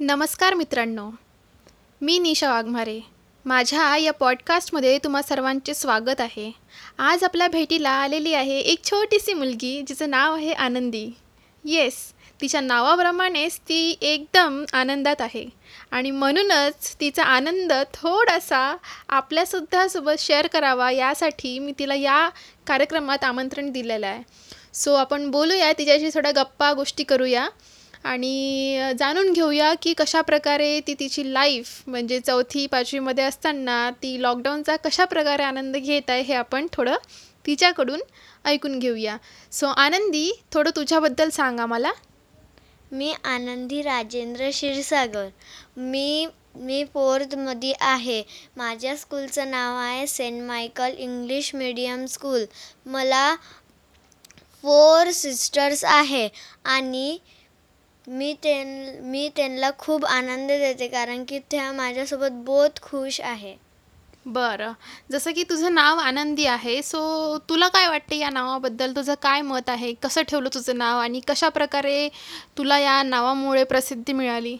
नमस्कार मित्रांनो मी निशा वाघमारे. माझ्या या पॉडकास्टमध्ये तुम्हा सर्वांचे स्वागत आहे. आज आपल्या भेटीला आलेली आहे एक छोटीशी मुलगी जिचं नाव आहे आनंदी. येस तिच्या नावाप्रमाणेच ती एकदम आनंदात आहे. आणि म्हणूनच तिचा आनंद थोडासा आपल्यासुद्धा सोबत शेअर करावा यासाठी मी तिला या कार्यक्रमात आमंत्रण दिलेलं आहे. सो आपण बोलूया तिच्याशी थोड्या गप्पा गोष्टी करूया. आणि जाणून घेऊया की कशाप्रकारे ती तिची लाईफ म्हणजे चौथी पाचवीमध्ये असताना ती लॉकडाऊनचा कशाप्रकारे आनंद घेत आहे हे आपण थोडं तिच्याकडून ऐकून घेऊया. सो आनंदी थोडं तुझ्याबद्दल सांग आम्हाला मी आनंदी राजेंद्र क्षीरसागर. मी मी फोर्थमध्ये आहे. माझ्या स्कूलचं नाव आहे Saint Michael English medium school मला फोर सिस्टर्स आहे आणि मी त्यां मी त्यांना खूप आनंद देते कारण की त्या माझ्यासोबत बहुत खुश आहे. बरं. जसं की तुझं नाव आनंदी आहे सो तुला काय वाटते या नावाबद्दल? तुझं काय मत आहे? कसं ठेवलं तुझं नाव? आणि कशाप्रकारे तुला या नावामुळे प्रसिद्धी मिळाली?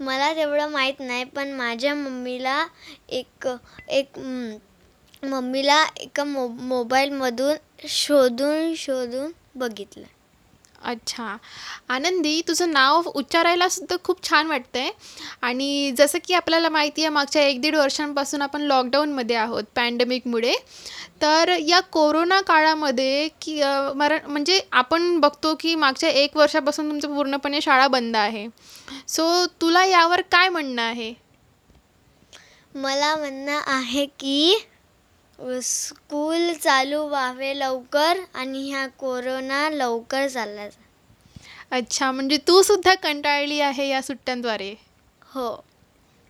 मला तेवढं माहीत नाही पण माझ्या मम्मीला एक एक मम्मीला एका मो मोबाईलमधून शोधून शोधून बघितलं. अच्छा. आनंदी तुझं नाव उच्चारायला सुद्धा खूप छान वाटतंय. आणि जसं की आपल्याला माहिती आहे मागच्या एक दीड वर्षांपासून आपण लॉकडाऊनमध्ये आहोत पॅन्डेमिकमुळे तर या कोरोना काळामध्ये की अ, मरा म्हणजे आपण बघतो की मागच्या एक वर्षापासून तुमचं पूर्णपणे शाळा बंद आहे. सो तुला यावर काय म्हणणं आहे? मला म्हणणं आहे की स्कूल चालू व्हावे लवकर आणि ह्या कोरोना लवकर चालला जा. अच्छा म्हणजे तू सुद्धा कंटाळली आहे या सुट्ट्यांद्वारे? हो.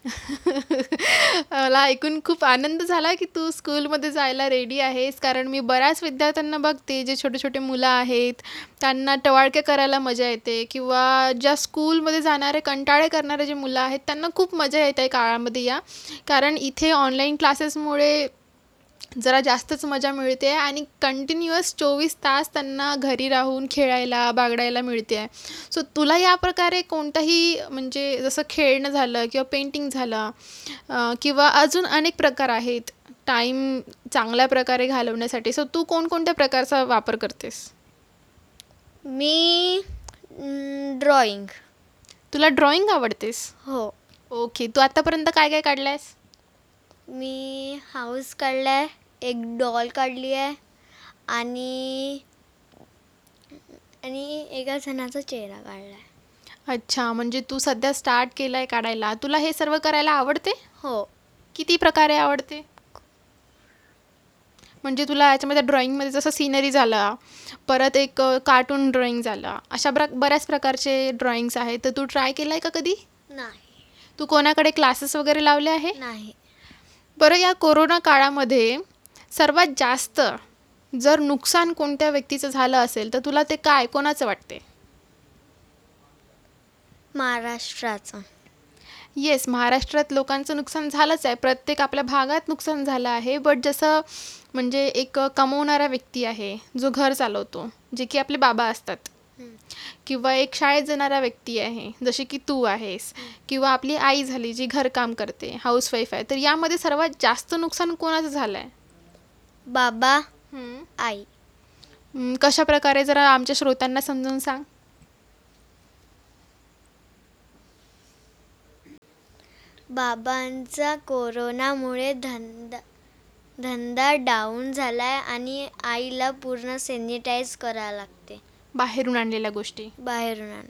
मला ऐकून खूप आनंद झाला की तू स्कूलमध्ये जायला रेडी आहेस कारण मी बऱ्याच विद्यार्थ्यांना बघते जे छोटे छोटे मुलं आहेत त्यांना टवाळके करायला मजा येते किंवा ज्या स्कूलमध्ये जाणारे कंटाळे करणारे जे मुलं आहेत त्यांना खूप मजा येते काळामध्ये या. कारण इथे ऑनलाईन क्लासेसमुळे जरा जास्तच मजा मिळते आणि कंटिन्युअस चोवीस तास त्यांना घरी राहून खेळायला बागडायला मिळते. आहे सो तुला या प्रकारे कोणताही म्हणजे जसं खेळणं झालं किंवा पेंटिंग झालं किंवा अजून अनेक प्रकार आहेत टाईम चांगल्या प्रकारे घालवण्यासाठी. सो तू कोणकोणत्या प्रकारचा वापर करतेस? मी ड्रॉइंग तुला ड्रॉइंग आवडतेस? हो. ओके तू आत्तापर्यंत काय काय काढलं आहेस मी हाऊस काढला आहे एक डॉल काढली आहे आणि आणि एका जणाचा चेहरा काढला आहे. अच्छा म्हणजे तू सध्या स्टार्ट केलं आहे काढायला. तुला हे सर्व करायला आवडते? हो. किती प्रकारे आवडते? म्हणजे तुला याच्यामध्ये ड्रॉइंगमध्ये जसं सिनरी झाला परत एक कार्टून ड्रॉइंग झाला अशा ब्र बऱ्याच प्रकारचे ड्रॉइंग्स आहेत. तर तू ट्राय केलं आहे का कधी? नाही. तू कोणाकडे क्लासेस वगैरे लावले आहे? नाही. बरं या कोरोना काळामध्ये सर्वात जास्त जर नुकसान कोणत्या व्यक्तीचं झालं असेल तर तुला ते काय कोणाचं वाटते? महाराष्ट्राचं. येस महाराष्ट्रात लोकांचं नुकसान झालंच आहे. प्रत्येक आपल्या भागात नुकसान झालं आहे. बट जसं म्हणजे एक कमवणारा व्यक्ती आहे जो घर चालवतो जे की आपले बाबा असतात. किंवा एक शाळेत जाणारा व्यक्ती आहे जशी की तू आहेस. किंवा आपली आई झाली जी घरकाम करते हाऊसवाईफ आहे. तर यामध्ये सर्वात जास्त नुकसान कोणाचं झालं आहे बाबा आई. कशा प्रकारे जरा आमच्या श्रोत्यांना समजून सांग. बाबांचा कोरोनामुळे धंदा धंदा डाऊन झाला आहे आणि आईला पूर्ण सॅनिटाईज करावं लागते. बाहेरून आणलेल्या गोष्टी. बाहेरून आण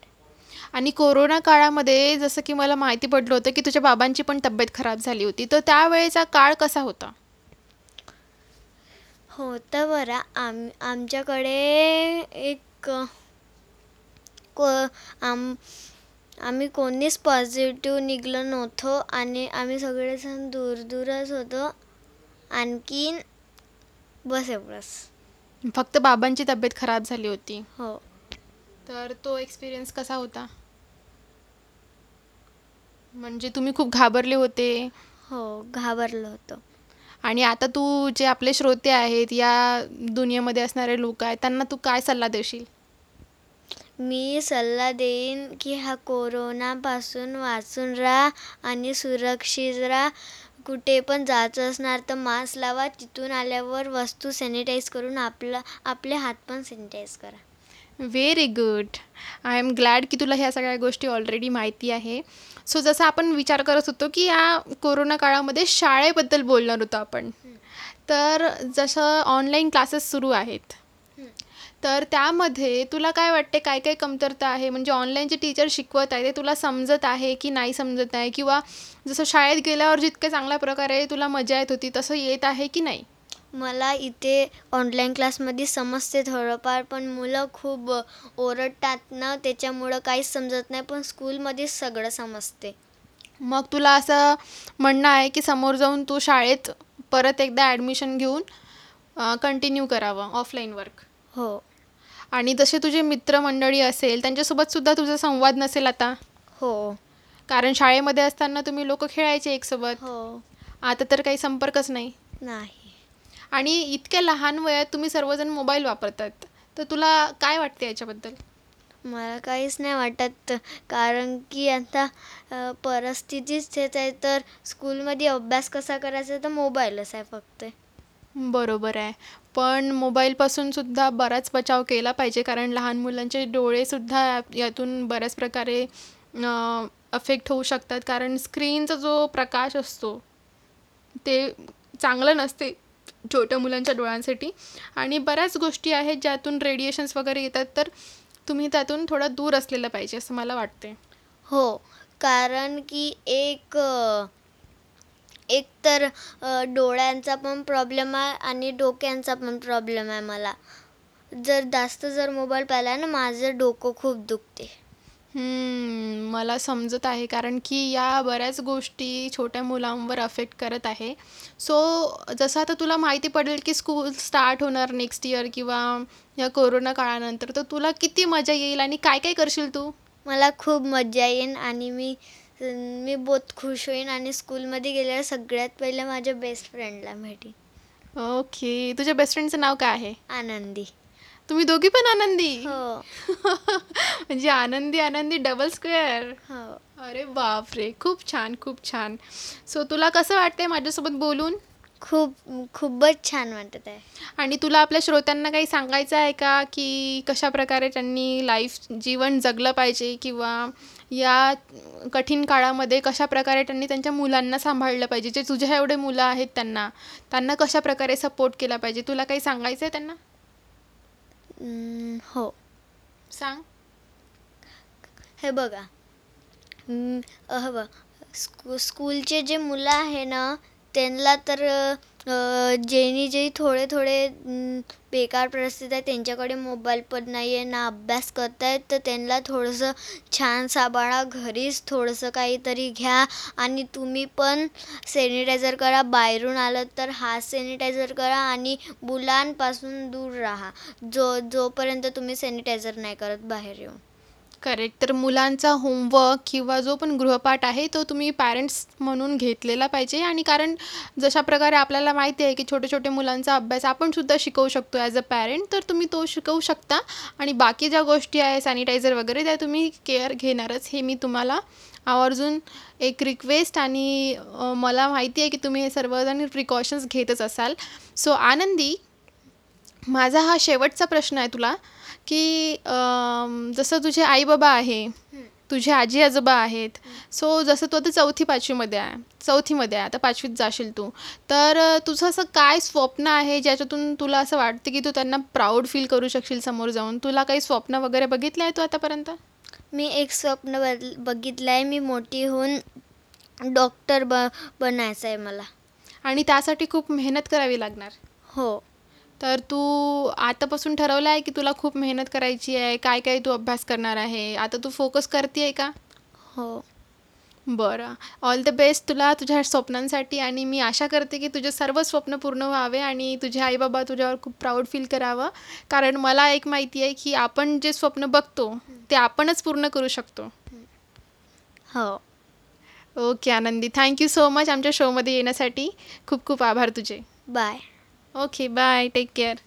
आणि कोरोना काळामध्ये जसं की मला माहिती पडलं होतं की तुझ्या बाबांची पण तब्येत खराब झाली होती. तर त्यावेळेचा काळ कसा होता? होतं बरं आम आमच्याकडे एक को आम आम्ही कोणीच पॉझिटिव्ह निघलो नव्हतो आणि आम्ही सगळेजण दूर दूरच होतो. आणखीन बस एवढंच फक्त बाबांची तब्येत खराब झाली होती. हो. तर तो एक्सपिरियन्स कसा होता? म्हणजे तुम्ही खूप घाबरले होते? हो घाबरलो होतो. आणि आता तू जे आपले श्रोते आहेत या दुनियेमध्ये असणारे लोक आहेत त्यांना तू काय सल्ला देशील? मी सल्ला देईन की हा कोरोनापासून वाचून राहा आणि सुरक्षित राहा. कुठे पण जायचं असणार तर मास्क लावा. तिथून आल्यावर वस्तू सॅनिटाईज करून आपला आपले हात पण सॅनिटाईज करा. Very good I am glad की तुला ह्या सगळ्या गोष्टी ऑलरेडी माहिती आहे. सो जसं आपण विचार करत होतो की या कोरोना काळामध्ये शाळेबद्दल बोलणार होतो आपण. तर जसं ऑनलाईन क्लासेस सुरू आहेत. तर त्यामध्ये तुला काय वाटते काय काय कमतरता आहे? म्हणजे ऑनलाईन जे टीचर शिकवत आहे ते तुला समजत आहे की नाही समजत आहे? किंवा जसं शाळेत गेल्यावर जितके चांगल्या प्रकारे तुला मजा येत होती तसं येत आहे की नाही? मला इथे ऑनलाईन क्लासमध्ये समजते थोडंफार पण मुलं खूप ओरडतात ना त्याच्यामुळं काहीच समजत नाही पण स्कूलमध्ये सगळं समजते. मग तुला असं म्हणणं आहे की समोर जाऊन तू शाळेत परत एकदा ॲडमिशन घेऊन कंटिन्यू करावं ऑफलाईन वर्क हो. आणि जसे तुझे मित्रमंडळी असेल त्यांच्यासोबत सुद्धा तुझा संवाद नसेल आता? हो. कारण शाळेमध्ये असताना तुम्ही लोक खेळायचे एकसोबत. हो. आता तर काही संपर्कच नाही. नाही. आणि इतक्या लहान वयात तुम्ही सर्वजण मोबाईल वापरतात. तर तुला काय वाटते याच्याबद्दल? मला काहीच नाही वाटत कारण की आता परिस्थितीच तेच आहे तर स्कूलमध्ये अभ्यास कसा करायचा तर मोबाईलच आहे फक्त. बरोबर आहे. पण मोबाईलपासून सुद्धा बराच बचाव केला पाहिजे कारण लहान मुलांचे डोळेसुद्धा यातून बऱ्याच प्रकारे अफेक्ट होऊ शकतात. कारण स्क्रीनचा जो प्रकाश असतो ते चांगलं नसते. छोट्या मुलांच्या डोळ्यांसाठी. आणि बऱ्याच गोष्टी आहेत ज्यातून रेडिएशन्स वगैरे येतात तर तुम्ही त्यातून थोडं दूर असलेलं पाहिजे असं मला वाटते हो कारण की एक एक तर डोळ्यांचा पण प्रॉब्लेम आहे आणि डोक्यांचा पण प्रॉब्लेम आहे मला. जर जास्त जर मोबाईल पाहिला ना माझं डोकं खूप दुखते हम्म, मला समजत आहे कारण की या बऱ्याच गोष्टी छोट्या मुलांवर अफेक्ट करत आहे. सो जसं आता तुला माहिती पडेल की स्कूल स्टार्ट होणार नेक्स्ट इयर किंवा या कोरोना काळानंतर तर तुला किती मजा येईल आणि काय काय करशील तू? मला खूप मजा येईन आणि मी मी बहुत खुश होईन आणि स्कूलमध्ये गेल्यावर सगळ्यात पहिले माझ्या बेस्ट फ्रेंडला भेटीन. ओके तुझ्या बेस्ट फ्रेंडचं नाव काय आहे? आनंदी. तुम्ही दोघी पण आनंदी. हो. म्हणजे आनंदी आनंदी डबल स्क्वेअर हो. अरे बापरे खूप छान खूप छान. सो तुला कसं वाटतंय माझ्यासोबत बोलून? खूप खूपच छान वाटत आहे. आणि तुला आपल्या श्रोत्यांना काही सांगायचं आहे का? की कशा प्रकारे त्यांनी लाईफ जीवन जगलं पाहिजे? किंवा या कठीण काळामध्ये कशा प्रकारे त्यांनी त्यांच्या मुलांना सांभाळलं पाहिजे? जे तुझ्या एवढे मुलं आहेत त्यांना. त्यांना कशा प्रकारे सपोर्ट केला पाहिजे? तुला काही सांगायचं आहे त्यांना? हो सांग हे बघा बघ स्कू स्कूलचे जे मुलं आहे ना त्यांना तर ज्यांनी जे थोडे थोडे बेकार परिस्थिती आहे त्यांच्याकडे मोबाईल पण नाही आहे ना अभ्यास करतायत तर त्यांना थोडंसं छान सांभाळा घरीच थोडंसं काहीतरी घ्या. आणि तुम्ही पण सॅनिटायझर करा बाहेरून आलं तर हात सॅनिटायझर करा आणि मुलांपासून दूर राहा. जो जोपर्यंत तुम्ही सॅनिटायझर नाही करत बाहेर येऊन. करेक्ट तर मुलांचा होमवर्क किंवा जो पण गृहपाठ आहे तो तुम्ही पॅरेंट्स म्हणून घेतलेला पाहिजे. आणि कारण जशा प्रकारे आपल्याला माहिती आहे की छोटे छोटे मुलांचा अभ्यास आपणसुद्धा शिकवू शकतो ॲज अ पॅरेंट तर तुम्ही तो शिकवू शकता. आणि बाकी ज्या गोष्टी आहे सॅनिटायझर वगैरे त्या तुम्ही केअर घेणारच. हे मी तुम्हाला आवर्जून एक रिक्वेस्ट आणि मला माहिती आहे की तुम्ही हे सर्वजण प्रिकॉशन्स घेतच असाल. सो आनंदी माझा हा शेवटचा प्रश्न आहे तुला. की जसं तुझे आई बाबा आहे तुझे आजी आजोबा आहेत सो जसं तू आता चौथी पाचवीमध्ये आहे चौथीमध्ये आहे आता पाचवीत जाशील तू तर तुझं असं काय स्वप्न आहे ज्याच्यातून तुला असं वाटतं की तू त्यांना प्राऊड फील करू शकशील समोर जाऊन? तुला काही स्वप्न वगैरे बघितलं आहे तू आतापर्यंत? मी एक स्वप्न बद बघितलं आहे मी मोठी होऊन डॉक्टर ब बनायचं आहे मला. आणि त्यासाठी खूप मेहनत करावी लागणार? हो. तर तू आतापासून ठरवलं आहे की तुला खूप मेहनत करायची आहे काय काय तू अभ्यास करणार आहे? आता तू फोकस करते आहे का? हो. बरं. ऑल द बेस्ट तुला तुझ्या स्वप्नांसाठी आणि मी आशा करते की तुझे सर्व स्वप्न पूर्ण व्हावे आणि तुझे आईबाबा तुझ्यावर खूप प्राऊड फील करावं. कारण मला एक माहिती आहे की आपण जे स्वप्न बघतो ते आपणच पूर्ण करू शकतो. हो. ओके आनंदी. थँक्यू सो मच आमच्या शोमध्ये येण्यासाठी. खूप खूप आभार तुझे. Bye okay bye take care